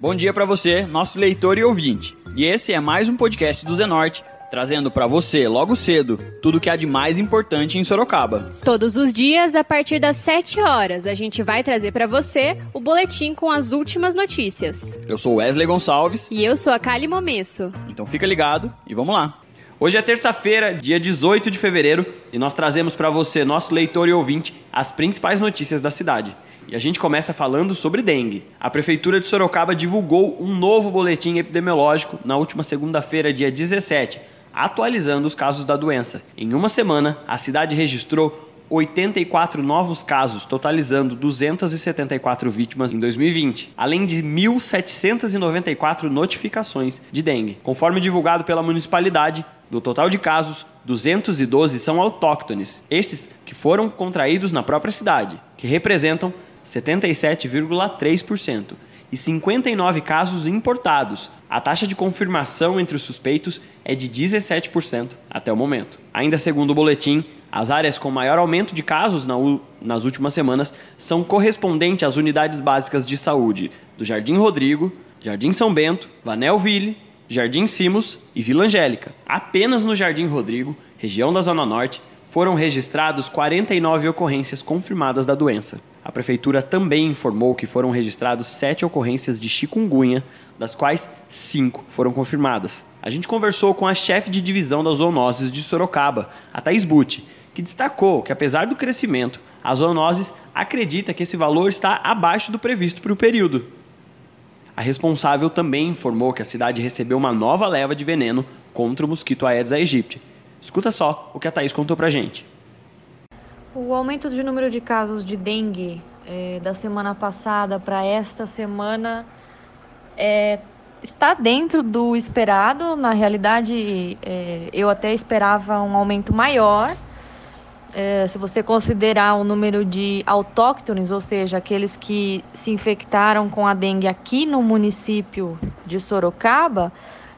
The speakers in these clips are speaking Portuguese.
Bom dia para você, nosso leitor e ouvinte. E esse é mais um podcast do Zenorte, trazendo para você, logo cedo, tudo o que há de mais importante em Sorocaba. Todos os dias, a partir das 7 horas, a gente vai trazer para você o boletim com as últimas notícias. Eu sou Wesley Gonçalves. E eu sou a Kali Momesso. Então fica ligado e vamos lá. Hoje é terça-feira, dia 18 de fevereiro, e nós trazemos para você, nosso leitor e ouvinte, as principais notícias da cidade. E a gente começa falando sobre dengue. A Prefeitura de Sorocaba divulgou um novo boletim epidemiológico na última segunda-feira, dia 17, atualizando os casos da doença. Em uma semana, a cidade registrou 84 novos casos, totalizando 274 vítimas em 2020, além de 1.794 notificações de dengue. Conforme divulgado pela municipalidade, do total de casos, 212 são autóctones, estes que foram contraídos na própria cidade, que representam 77,3%, e 59 casos importados. A taxa de confirmação entre os suspeitos é de 17% até o momento. Ainda segundo o boletim, as áreas com maior aumento de casos na nas últimas semanas são correspondentes às unidades básicas de saúde do Jardim Rodrigo, Jardim São Bento, Vanelville, Jardim Simos e Vila Angélica. Apenas no Jardim Rodrigo, região da Zona Norte, foram registrados 49 ocorrências confirmadas da doença. A prefeitura também informou que foram registrados sete ocorrências de chikungunya, das quais cinco foram confirmadas. A gente conversou com a chefe de divisão das zoonoses de Sorocaba, a Thais Butti, que destacou que, apesar do crescimento, a zoonoses acredita que esse valor está abaixo do previsto para o período. A responsável também informou que a cidade recebeu uma nova leva de veneno contra o mosquito Aedes aegypti, Escuta só o que a Thaís contou pra gente. O aumento de número de casos de dengue é, da semana passada para esta semana é, está dentro do esperado. Na realidade, é, eu até esperava um aumento maior. É, se você considerar o número de autóctones, ou seja, aqueles que se infectaram com a dengue aqui no município de Sorocaba,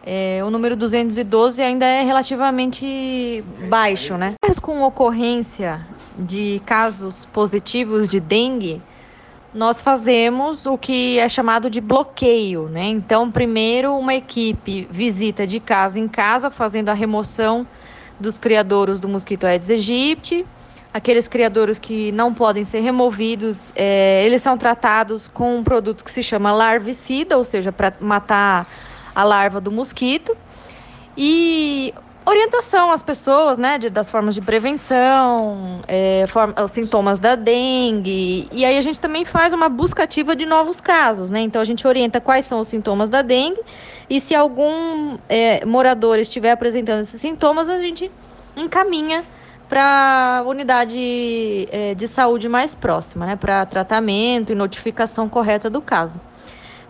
é, o número 212 ainda é relativamente baixo, né? Mas com ocorrência de casos positivos de dengue, nós fazemos o que é chamado de bloqueio, né? Então, primeiro uma equipe visita de casa em casa, fazendo a remoção dos criadouros do mosquito Aedes aegypti. Aqueles criadouros que não podem ser removidos, é, eles são tratados com um produto que se chama larvicida, ou seja, para matar a larva do mosquito. E orientação às pessoas, né, de, das formas de prevenção, é, form, os sintomas da dengue. E aí a gente também faz uma busca ativa de novos casos, né? Então a gente orienta quais são os sintomas da dengue e se algum é, morador estiver apresentando esses sintomas, a gente encaminha para a unidade é, de saúde mais próxima, né, para tratamento e notificação correta do caso.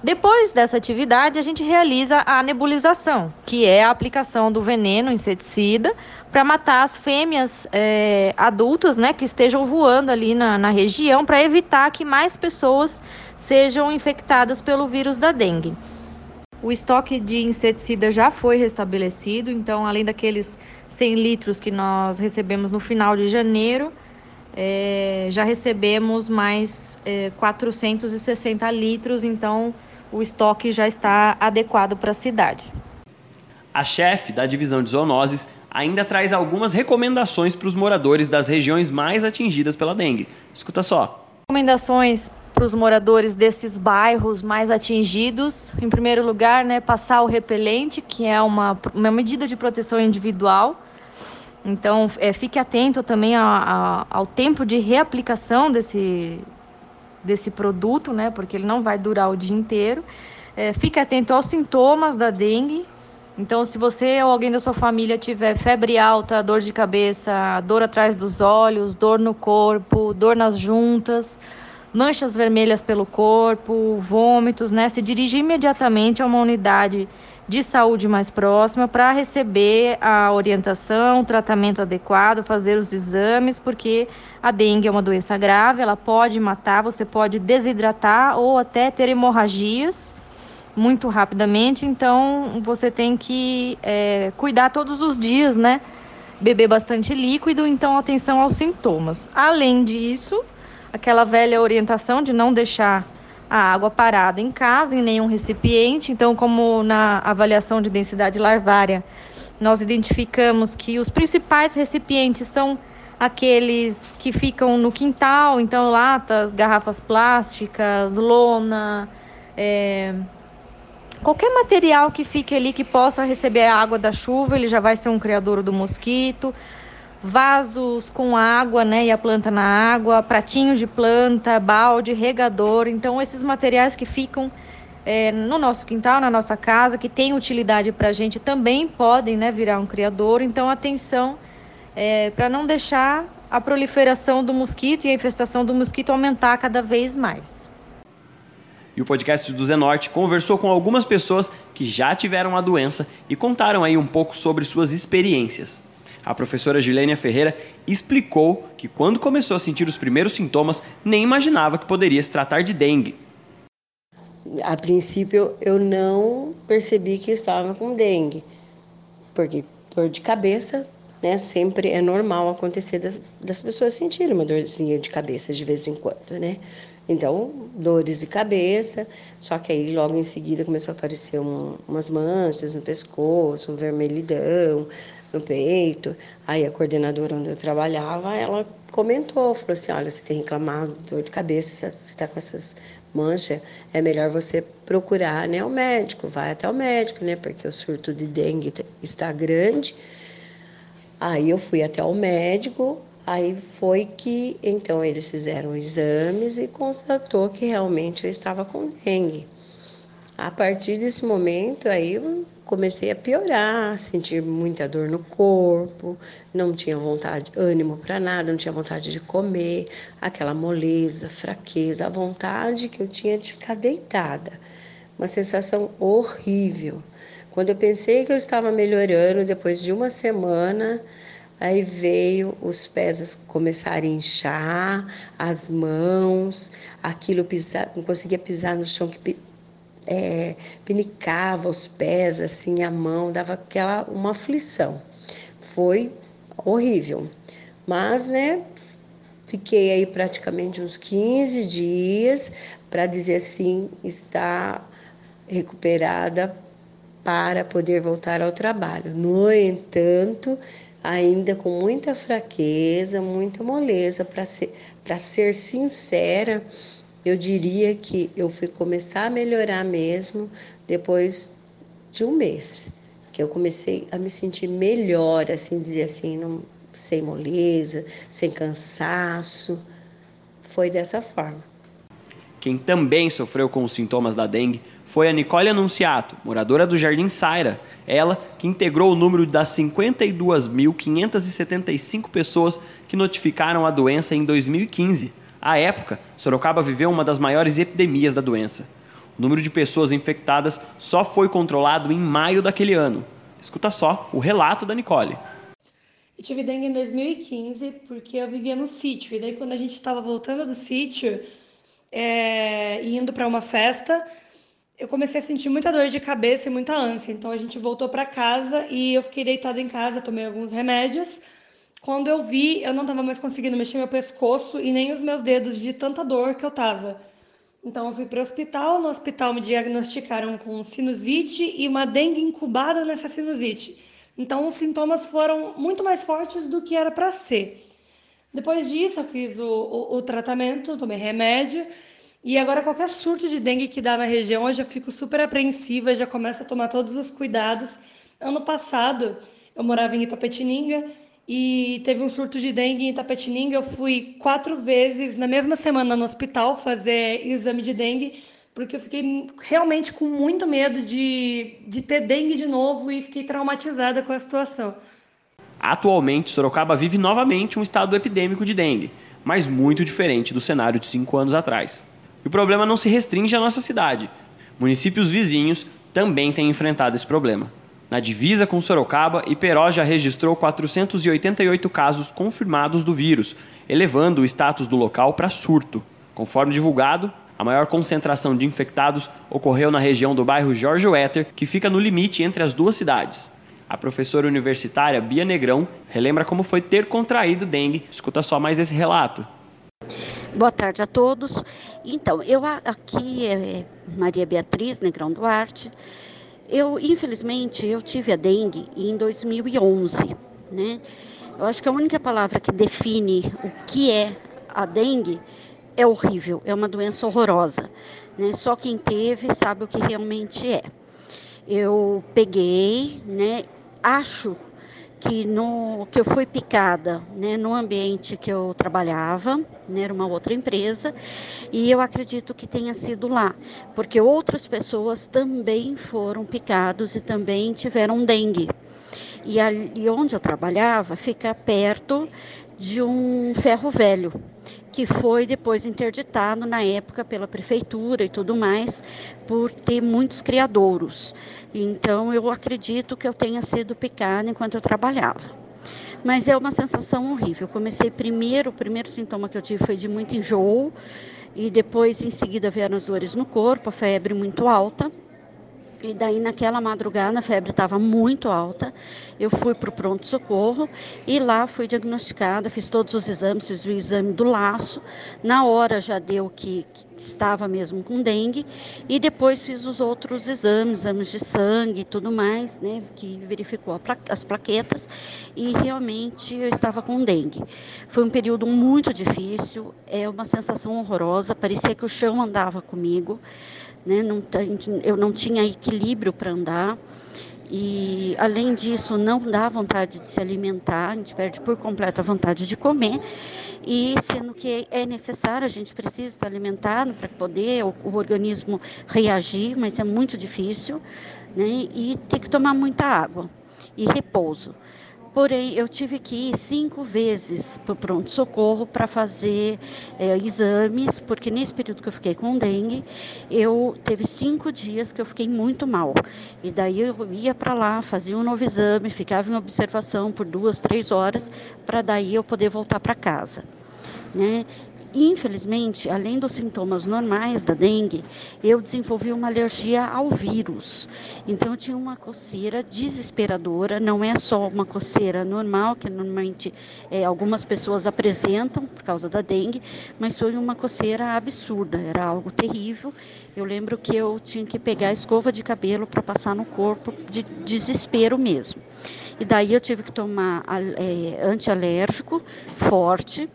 Depois dessa atividade, a gente realiza a nebulização, que é a aplicação do veneno inseticida para matar as fêmeas é, adultas né, que estejam voando ali na, na região, para evitar que mais pessoas sejam infectadas pelo vírus da dengue. O estoque de inseticida já foi restabelecido, então, além daqueles 100 litros que nós recebemos no final de janeiro, é, já recebemos mais é, 460 litros, então o estoque já está adequado para a cidade. A chefe da divisão de zoonoses ainda traz algumas recomendações para os moradores das regiões mais atingidas pela dengue. Escuta só. Recomendações para os moradores desses bairros mais atingidos. Em primeiro lugar, né, passar o repelente, que é uma, uma medida de proteção individual. Então, é, fique atento também a, a, ao tempo de reaplicação desse, desse produto, né? Porque ele não vai durar o dia inteiro. É, fique atento aos sintomas da dengue. Então, se você ou alguém da sua família tiver febre alta, dor de cabeça, dor atrás dos olhos, dor no corpo, dor nas juntas, manchas vermelhas pelo corpo, vômitos, né? Se dirige imediatamente a uma unidade de saúde mais próxima para receber a orientação, o tratamento adequado, fazer os exames, porque a dengue é uma doença grave, ela pode matar, você pode desidratar ou até ter hemorragias muito rapidamente, então você tem que é, cuidar todos os dias, né? Beber bastante líquido, então atenção aos sintomas. Além disso, aquela velha orientação de não deixar a água parada em casa, em nenhum recipiente. Então, como na avaliação de densidade larvária, nós identificamos que os principais recipientes são aqueles que ficam no quintal, então latas, garrafas plásticas, lona, é, qualquer material que fique ali que possa receber a água da chuva, ele já vai ser um criador do mosquito. Vasos com água, né, e a planta na água, pratinhos de planta, balde, regador. Então, esses materiais que ficam é, no nosso quintal, na nossa casa, que tem utilidade para a gente, também podem né, virar um criador. Então, atenção é, para não deixar a proliferação do mosquito e a infestação do mosquito aumentar cada vez mais. E o podcast do Zenorte conversou com algumas pessoas que já tiveram a doença e contaram aí um pouco sobre suas experiências. A professora Gilênia Ferreira explicou que quando começou a sentir os primeiros sintomas, nem imaginava que poderia se tratar de dengue. A princípio, eu não percebi que estava com dengue, porque dor de cabeça né? Sempre é normal acontecer das, das pessoas sentirem uma dorzinha de cabeça de vez em quando, né? Então, dores de cabeça, só que aí logo em seguida começou a aparecer um, umas manchas no pescoço, um vermelhidão no peito. Aí a coordenadora onde eu trabalhava, ela comentou, falou assim, olha, você tem reclamado dor de cabeça, você está com essas manchas, é melhor você procurar né, o médico, vai até o médico, né? Porque o surto de dengue está grande Aí eu fui até o médico, aí foi que então eles fizeram exames e constatou que realmente eu estava com dengue. A partir desse momento aí eu comecei a piorar, sentir muita dor no corpo, não tinha vontade, ânimo para nada, não tinha vontade de comer, aquela moleza, fraqueza, a vontade que eu tinha de ficar deitada. Uma sensação horrível. Quando eu pensei que eu estava melhorando, depois de uma semana, aí veio os pés começarem a inchar, as mãos, aquilo pisar, não conseguia pisar no chão que é, pinicava os pés, assim, a mão, dava aquela uma aflição. Foi horrível. Mas, né, fiquei aí praticamente uns 15 dias para dizer assim, está recuperada para poder voltar ao trabalho. No entanto, ainda com muita fraqueza, muita moleza, para ser, ser sincera, eu diria que eu fui começar a melhorar mesmo depois de um mês, que eu comecei a me sentir melhor, assim, dizer assim, não, sem moleza, sem cansaço. Foi dessa forma. Quem também sofreu com os sintomas da dengue foi a Nicole Anunciato, moradora do Jardim Saira. Ela que integrou o número das 52.575 pessoas que notificaram a doença em 2015. À época, Sorocaba viveu uma das maiores epidemias da doença. O número de pessoas infectadas só foi controlado em maio daquele ano. Escuta só o relato da Nicole. Eu tive dengue em 2015 porque eu vivia no sítio. E daí, quando a gente estava voltando do sítio, é, indo para uma festa, eu comecei a sentir muita dor de cabeça e muita ânsia. Então a gente voltou para casa e eu fiquei deitada em casa, tomei alguns remédios. Quando eu vi, eu não estava mais conseguindo mexer meu pescoço e nem os meus dedos de tanta dor que eu tava. Então eu fui para o hospital, no hospital me diagnosticaram com sinusite e uma dengue incubada nessa sinusite. Então os sintomas foram muito mais fortes do que era para ser. Depois disso, eu fiz o, o, o, tratamento, tomei remédio. E agora, qualquer surto de dengue que dá na região, eu já fico super apreensiva, já começo a tomar todos os cuidados. Ano passado, eu morava em Itapetininga e teve um surto de dengue em Itapetininga. Eu fui quatro vezes na mesma semana no hospital fazer exame de dengue, porque eu fiquei realmente com muito medo de, de ter dengue de novo e fiquei traumatizada com a situação. Atualmente, Sorocaba vive novamente um estado epidêmico de dengue, mas muito diferente do cenário de cinco anos atrás. E o problema não se restringe à nossa cidade. Municípios vizinhos também têm enfrentado esse problema. Na divisa com Sorocaba, Iperó já registrou 488 casos confirmados do vírus, elevando o status do local para surto. Conforme divulgado, a maior concentração de infectados ocorreu na região do bairro Jorge Wetter, que fica no limite entre as duas cidades. A professora universitária Bia Negrão relembra como foi ter contraído dengue. Escuta só mais esse relato. Boa tarde a todos. Então, eu aqui é Maria Beatriz Negrão Duarte. Eu, infelizmente, eu tive a dengue em 2011, né? Eu acho que a única palavra que define o que é a dengue é horrível, é uma doença horrorosa, né? Só quem teve sabe o que realmente é. Eu peguei, né? Acho que no que eu fui picada, né, no ambiente que eu trabalhava, né, era uma outra empresa, e eu acredito que tenha sido lá, porque outras pessoas também foram picados e também tiveram dengue. E, ali onde eu trabalhava fica perto de um ferro velho, que foi depois interditado na época pela prefeitura e tudo mais, por ter muitos criadouros. Então, eu acredito que eu tenha sido picada enquanto eu trabalhava. Mas é uma sensação horrível. Eu comecei primeiro, o primeiro sintoma que eu tive foi de muito enjoo, e depois, em seguida, vieram as dores no corpo, a febre muito alta. E daí, naquela madrugada, a febre estava muito alta. Eu fui para o pronto-socorro e lá fui diagnosticada. Fiz todos os exames, fiz o exame do laço. Na hora já deu que, que estava mesmo com dengue. E depois fiz os outros exames, exames de sangue e tudo mais, né? Que verificou as plaquetas. E realmente eu estava com dengue. Foi um período muito difícil, é uma sensação horrorosa. Parecia que o chão andava comigo né? Não, eu não tinha equilíbrio para andar. E, além disso, não dá vontade de se alimentar, a gente perde por completo a vontade de comer. E, sendo que é necessário, a gente precisa estar alimentado para poder o, o, organismo reagir, mas é muito difícil. Né? E tem que tomar muita água e repouso. Porém, eu tive que ir cinco vezes para o pronto-socorro para fazer é, exames, porque nesse período que eu fiquei com dengue, eu teve cinco dias que eu fiquei muito mal. E daí eu ia para lá, fazia um novo exame, ficava em observação por duas, três horas, para daí eu poder voltar para casa. Né? Infelizmente, além dos sintomas normais da dengue, eu desenvolvi uma alergia ao vírus. Então, eu tinha uma coceira desesperadora. Não é só uma coceira normal, que normalmente é, algumas pessoas apresentam por causa da dengue, mas foi uma coceira absurda. Era algo terrível. Eu lembro que eu tinha que pegar a escova de cabelo para passar no corpo de desespero mesmo. E daí eu tive que tomar é, antialérgico forte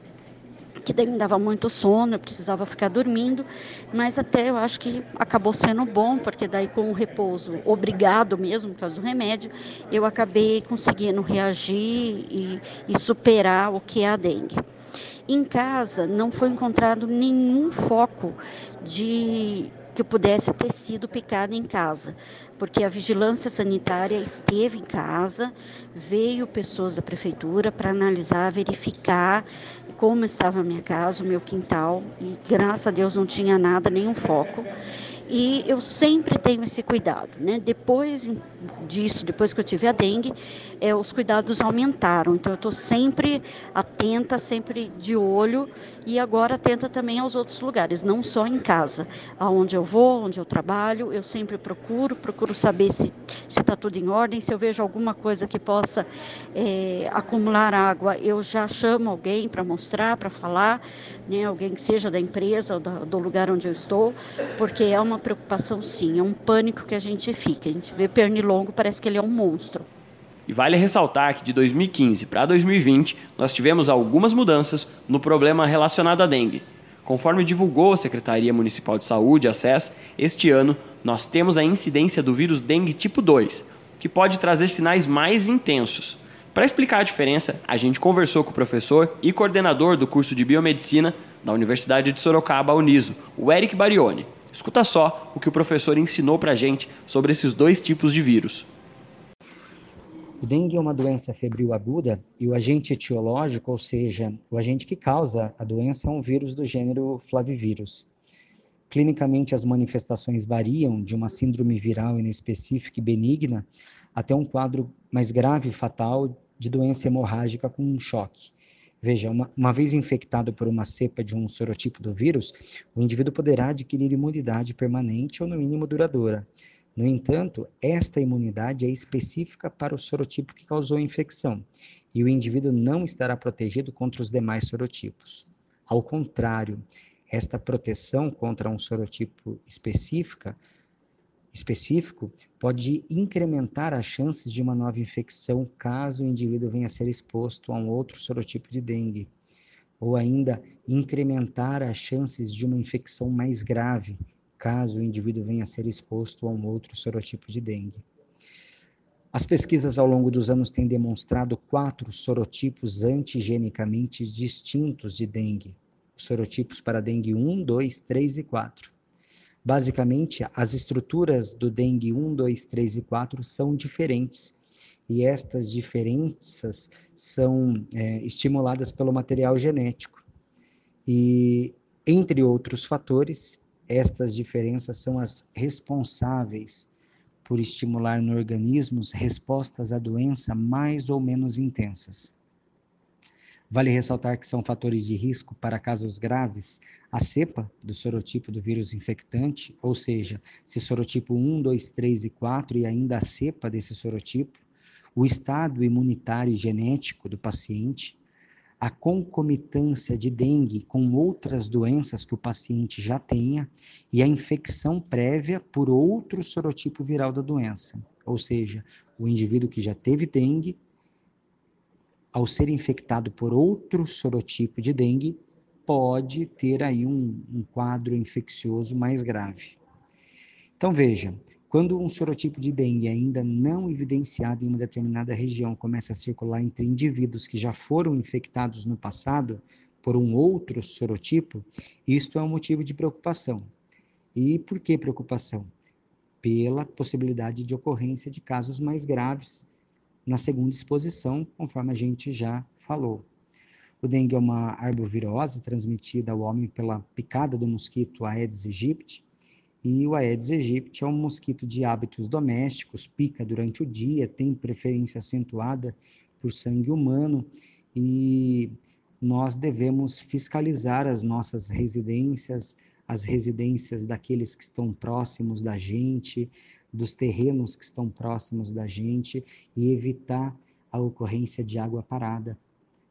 que daí me dava muito sono, eu precisava ficar dormindo, mas até eu acho que acabou sendo bom, porque daí com o repouso obrigado mesmo, por causa do remédio, eu acabei conseguindo reagir e, e superar o que é a dengue. Em casa não foi encontrado nenhum foco de que pudesse ter sido picada em casa, porque a vigilância sanitária esteve em casa, veio pessoas da prefeitura para analisar, verificar como estava a minha casa, o meu quintal, e graças a Deus não tinha nada, nenhum foco. E eu sempre tenho esse cuidado, né? Depois disso, depois que eu tive a dengue, é, os cuidados aumentaram. Então eu estou sempre atenta, sempre de olho e agora atenta também aos outros lugares, não só em casa, aonde eu vou, onde eu trabalho, eu sempre procuro, procuro saber se está tudo em ordem, se eu vejo alguma coisa que possa é, acumular água, eu já chamo alguém para mostrar, para falar, né? Alguém que seja da empresa ou do, lugar onde eu estou, porque é uma uma preocupação sim, é um pânico que a gente fica. A gente vê pernilongo, parece que ele é um monstro. E vale ressaltar que de 2015 para 2020 nós tivemos algumas mudanças no problema relacionado à dengue. Conforme divulgou a Secretaria Municipal de Saúde, a SES, este ano nós temos a incidência do vírus dengue tipo 2, que pode trazer sinais mais intensos. Para explicar a diferença, a gente conversou com o professor e coordenador do curso de Biomedicina da Universidade de Sorocaba, Uniso, o Eric Barioni. Escuta só o que o professor ensinou para a gente sobre esses dois tipos de vírus. O dengue é uma doença febril aguda e o agente etiológico, ou seja, o agente que causa a doença, é um vírus do gênero flavivírus. Clinicamente, as manifestações variam de uma síndrome viral inespecífica e benigna até um quadro mais grave e fatal de doença hemorrágica com um choque. Veja, uma, uma vez infectado por uma cepa de um sorotipo do vírus, o indivíduo poderá adquirir imunidade permanente ou, no mínimo, duradoura. No entanto, esta imunidade é específica para o sorotipo que causou a infecção, e o indivíduo não estará protegido contra os demais sorotipos. Ao contrário, esta proteção contra um sorotipo específica específico pode incrementar as chances de uma nova infecção caso o indivíduo venha a ser exposto a um outro sorotipo de dengue, ou ainda incrementar as chances de uma infecção mais grave caso o indivíduo venha a ser exposto a um outro sorotipo de dengue. As pesquisas ao longo dos anos têm demonstrado quatro sorotipos antigenicamente distintos de dengue, os sorotipos para dengue 1, 2, 3 e 4. Basicamente, as estruturas do dengue 1, 2, 3 e 4 são diferentes. E estas diferenças são é, estimuladas pelo material genético. E, entre outros fatores, estas diferenças são as responsáveis por estimular no organismo respostas à doença mais ou menos intensas. Vale ressaltar que são fatores de risco para casos graves a cepa do sorotipo do vírus infectante, ou seja, se sorotipo 1, 2, 3 e 4 e ainda a cepa desse sorotipo, o estado imunitário genético do paciente, a concomitância de dengue com outras doenças que o paciente já tenha e a infecção prévia por outro sorotipo viral da doença, ou seja, o indivíduo que já teve dengue ao ser infectado por outro sorotipo de dengue, pode ter aí um, um quadro infeccioso mais grave. Então veja, quando um sorotipo de dengue ainda não evidenciado em uma determinada região começa a circular entre indivíduos que já foram infectados no passado por um outro sorotipo, isto é um motivo de preocupação. E por que preocupação? Pela possibilidade de ocorrência de casos mais graves na segunda exposição, conforme a gente já falou. O dengue é uma arbovirose transmitida ao homem pela picada do mosquito Aedes aegypti, e o Aedes aegypti é um mosquito de hábitos domésticos, pica durante o dia, tem preferência acentuada por sangue humano e nós devemos fiscalizar as nossas residências, as residências daqueles que estão próximos da gente, dos terrenos que estão próximos da gente e evitar a ocorrência de água parada,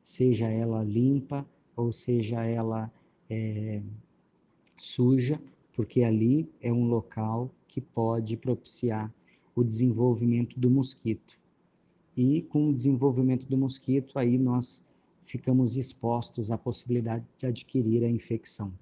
seja ela limpa ou seja ela é, suja, porque ali é um local que pode propiciar o desenvolvimento do mosquito. E com o desenvolvimento do mosquito, aí nós ficamos expostos à possibilidade de adquirir a infecção.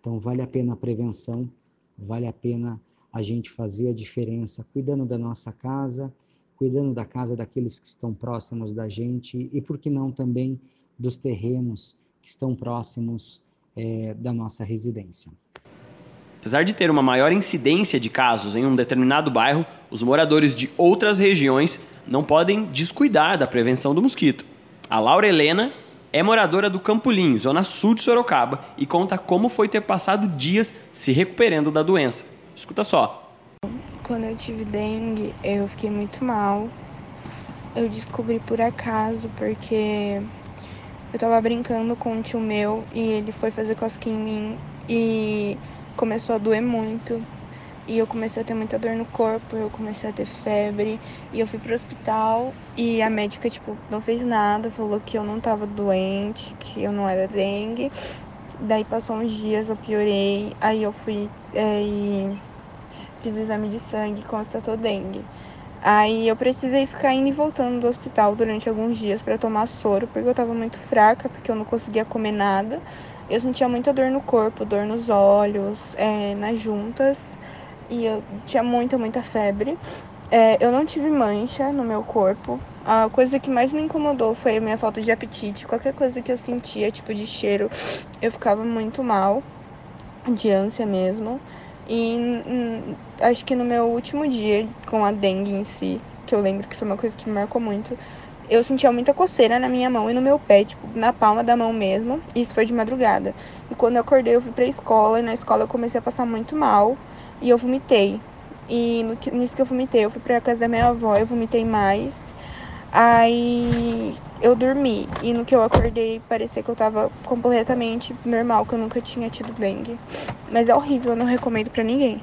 Então, vale a pena a prevenção, vale a pena a gente fazer a diferença cuidando da nossa casa, cuidando da casa daqueles que estão próximos da gente e, por que não, também dos terrenos que estão próximos é, da nossa residência. Apesar de ter uma maior incidência de casos em um determinado bairro, os moradores de outras regiões não podem descuidar da prevenção do mosquito. A Laura Helena é moradora do Campolim, zona sul de Sorocaba, e conta como foi ter passado dias se recuperando da doença. Escuta só. Quando eu tive dengue, eu fiquei muito mal. Eu descobri por acaso, porque eu tava brincando com um tio meu e ele foi fazer cosquinha em mim e começou a doer muito. E eu comecei a ter muita dor no corpo, eu comecei a ter febre. E eu fui pro hospital e a médica, tipo, não fez nada, falou que eu não tava doente, que eu não era dengue. Daí passou uns dias, eu piorei. Aí eu fui é, e fiz o exame de sangue constatou dengue. Aí eu precisei ficar indo e voltando do hospital durante alguns dias para tomar soro, porque eu tava muito fraca, porque eu não conseguia comer nada. Eu sentia muita dor no corpo, dor nos olhos, é, nas juntas, e eu tinha muita, muita febre. É, eu não tive mancha no meu corpo. A coisa que mais me incomodou foi a minha falta de apetite. Qualquer coisa que eu sentia, tipo de cheiro, eu ficava muito mal, de ânsia mesmo. E hum, acho que no meu último dia com a dengue em si, que eu lembro que foi uma coisa que me marcou muito, eu sentia muita coceira na minha mão e no meu pé, tipo, na palma da mão mesmo. Isso foi de madrugada. E quando eu acordei, eu fui pra escola, e na escola eu comecei a passar muito mal. E eu vomitei. E no, nisso que eu vomitei, eu fui pra casa da minha avó, eu vomitei mais. Aí eu dormi. E no que eu acordei, parecia que eu tava completamente normal, que eu nunca tinha tido dengue. Mas é horrível, eu não recomendo para ninguém.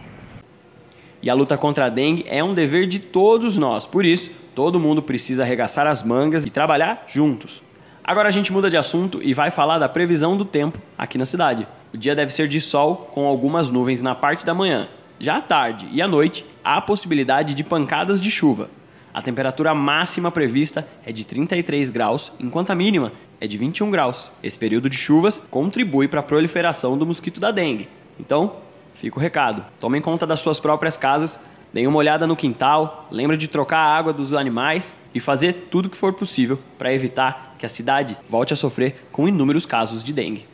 E a luta contra a dengue é um dever de todos nós. Por isso, todo mundo precisa arregaçar as mangas e trabalhar juntos. Agora a gente muda de assunto e vai falar da previsão do tempo aqui na cidade. O dia deve ser de sol com algumas nuvens na parte da manhã. Já à tarde e à noite, há possibilidade de pancadas de chuva. A temperatura máxima prevista é de 33 graus, enquanto a mínima é de 21 graus. Esse período de chuvas contribui para a proliferação do mosquito da dengue. Então, fica o recado. Tomem conta das suas próprias casas, deem uma olhada no quintal, lembre de trocar a água dos animais e fazer tudo o que for possível para evitar que a cidade volte a sofrer com inúmeros casos de dengue.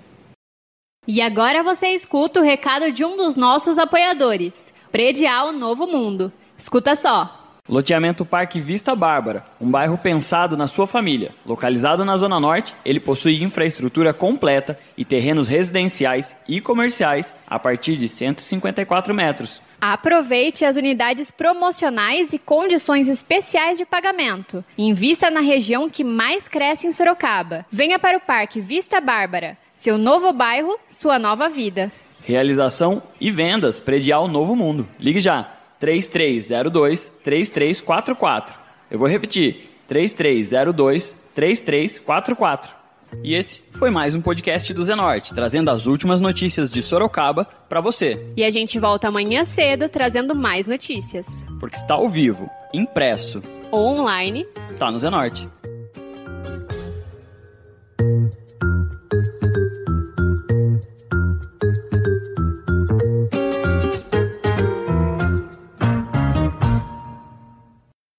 E agora você escuta o recado de um dos nossos apoiadores, Predial Novo Mundo. Escuta só. Loteamento Parque Vista Bárbara, um bairro pensado na sua família. Localizado na Zona Norte, ele possui infraestrutura completa e terrenos residenciais e comerciais a partir de 154 metros. Aproveite as unidades promocionais e condições especiais de pagamento. Invista na região que mais cresce em Sorocaba. Venha para o Parque Vista Bárbara. Seu novo bairro, sua nova vida. Realização e vendas Predial Novo Mundo. Ligue já 3302 3344. Eu vou repetir: 3302 3344. E esse foi mais um podcast do Zenorte, trazendo as últimas notícias de Sorocaba para você. E a gente volta amanhã cedo trazendo mais notícias. Porque está ao vivo, impresso ou online, tá no Zenorte.